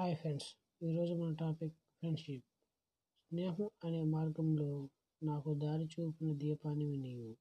Hi friends ఈరోజు మన topic friendship. స్నేహం అనే మార్గంలో నాకు దారి చూపిన దీపానివి నీవు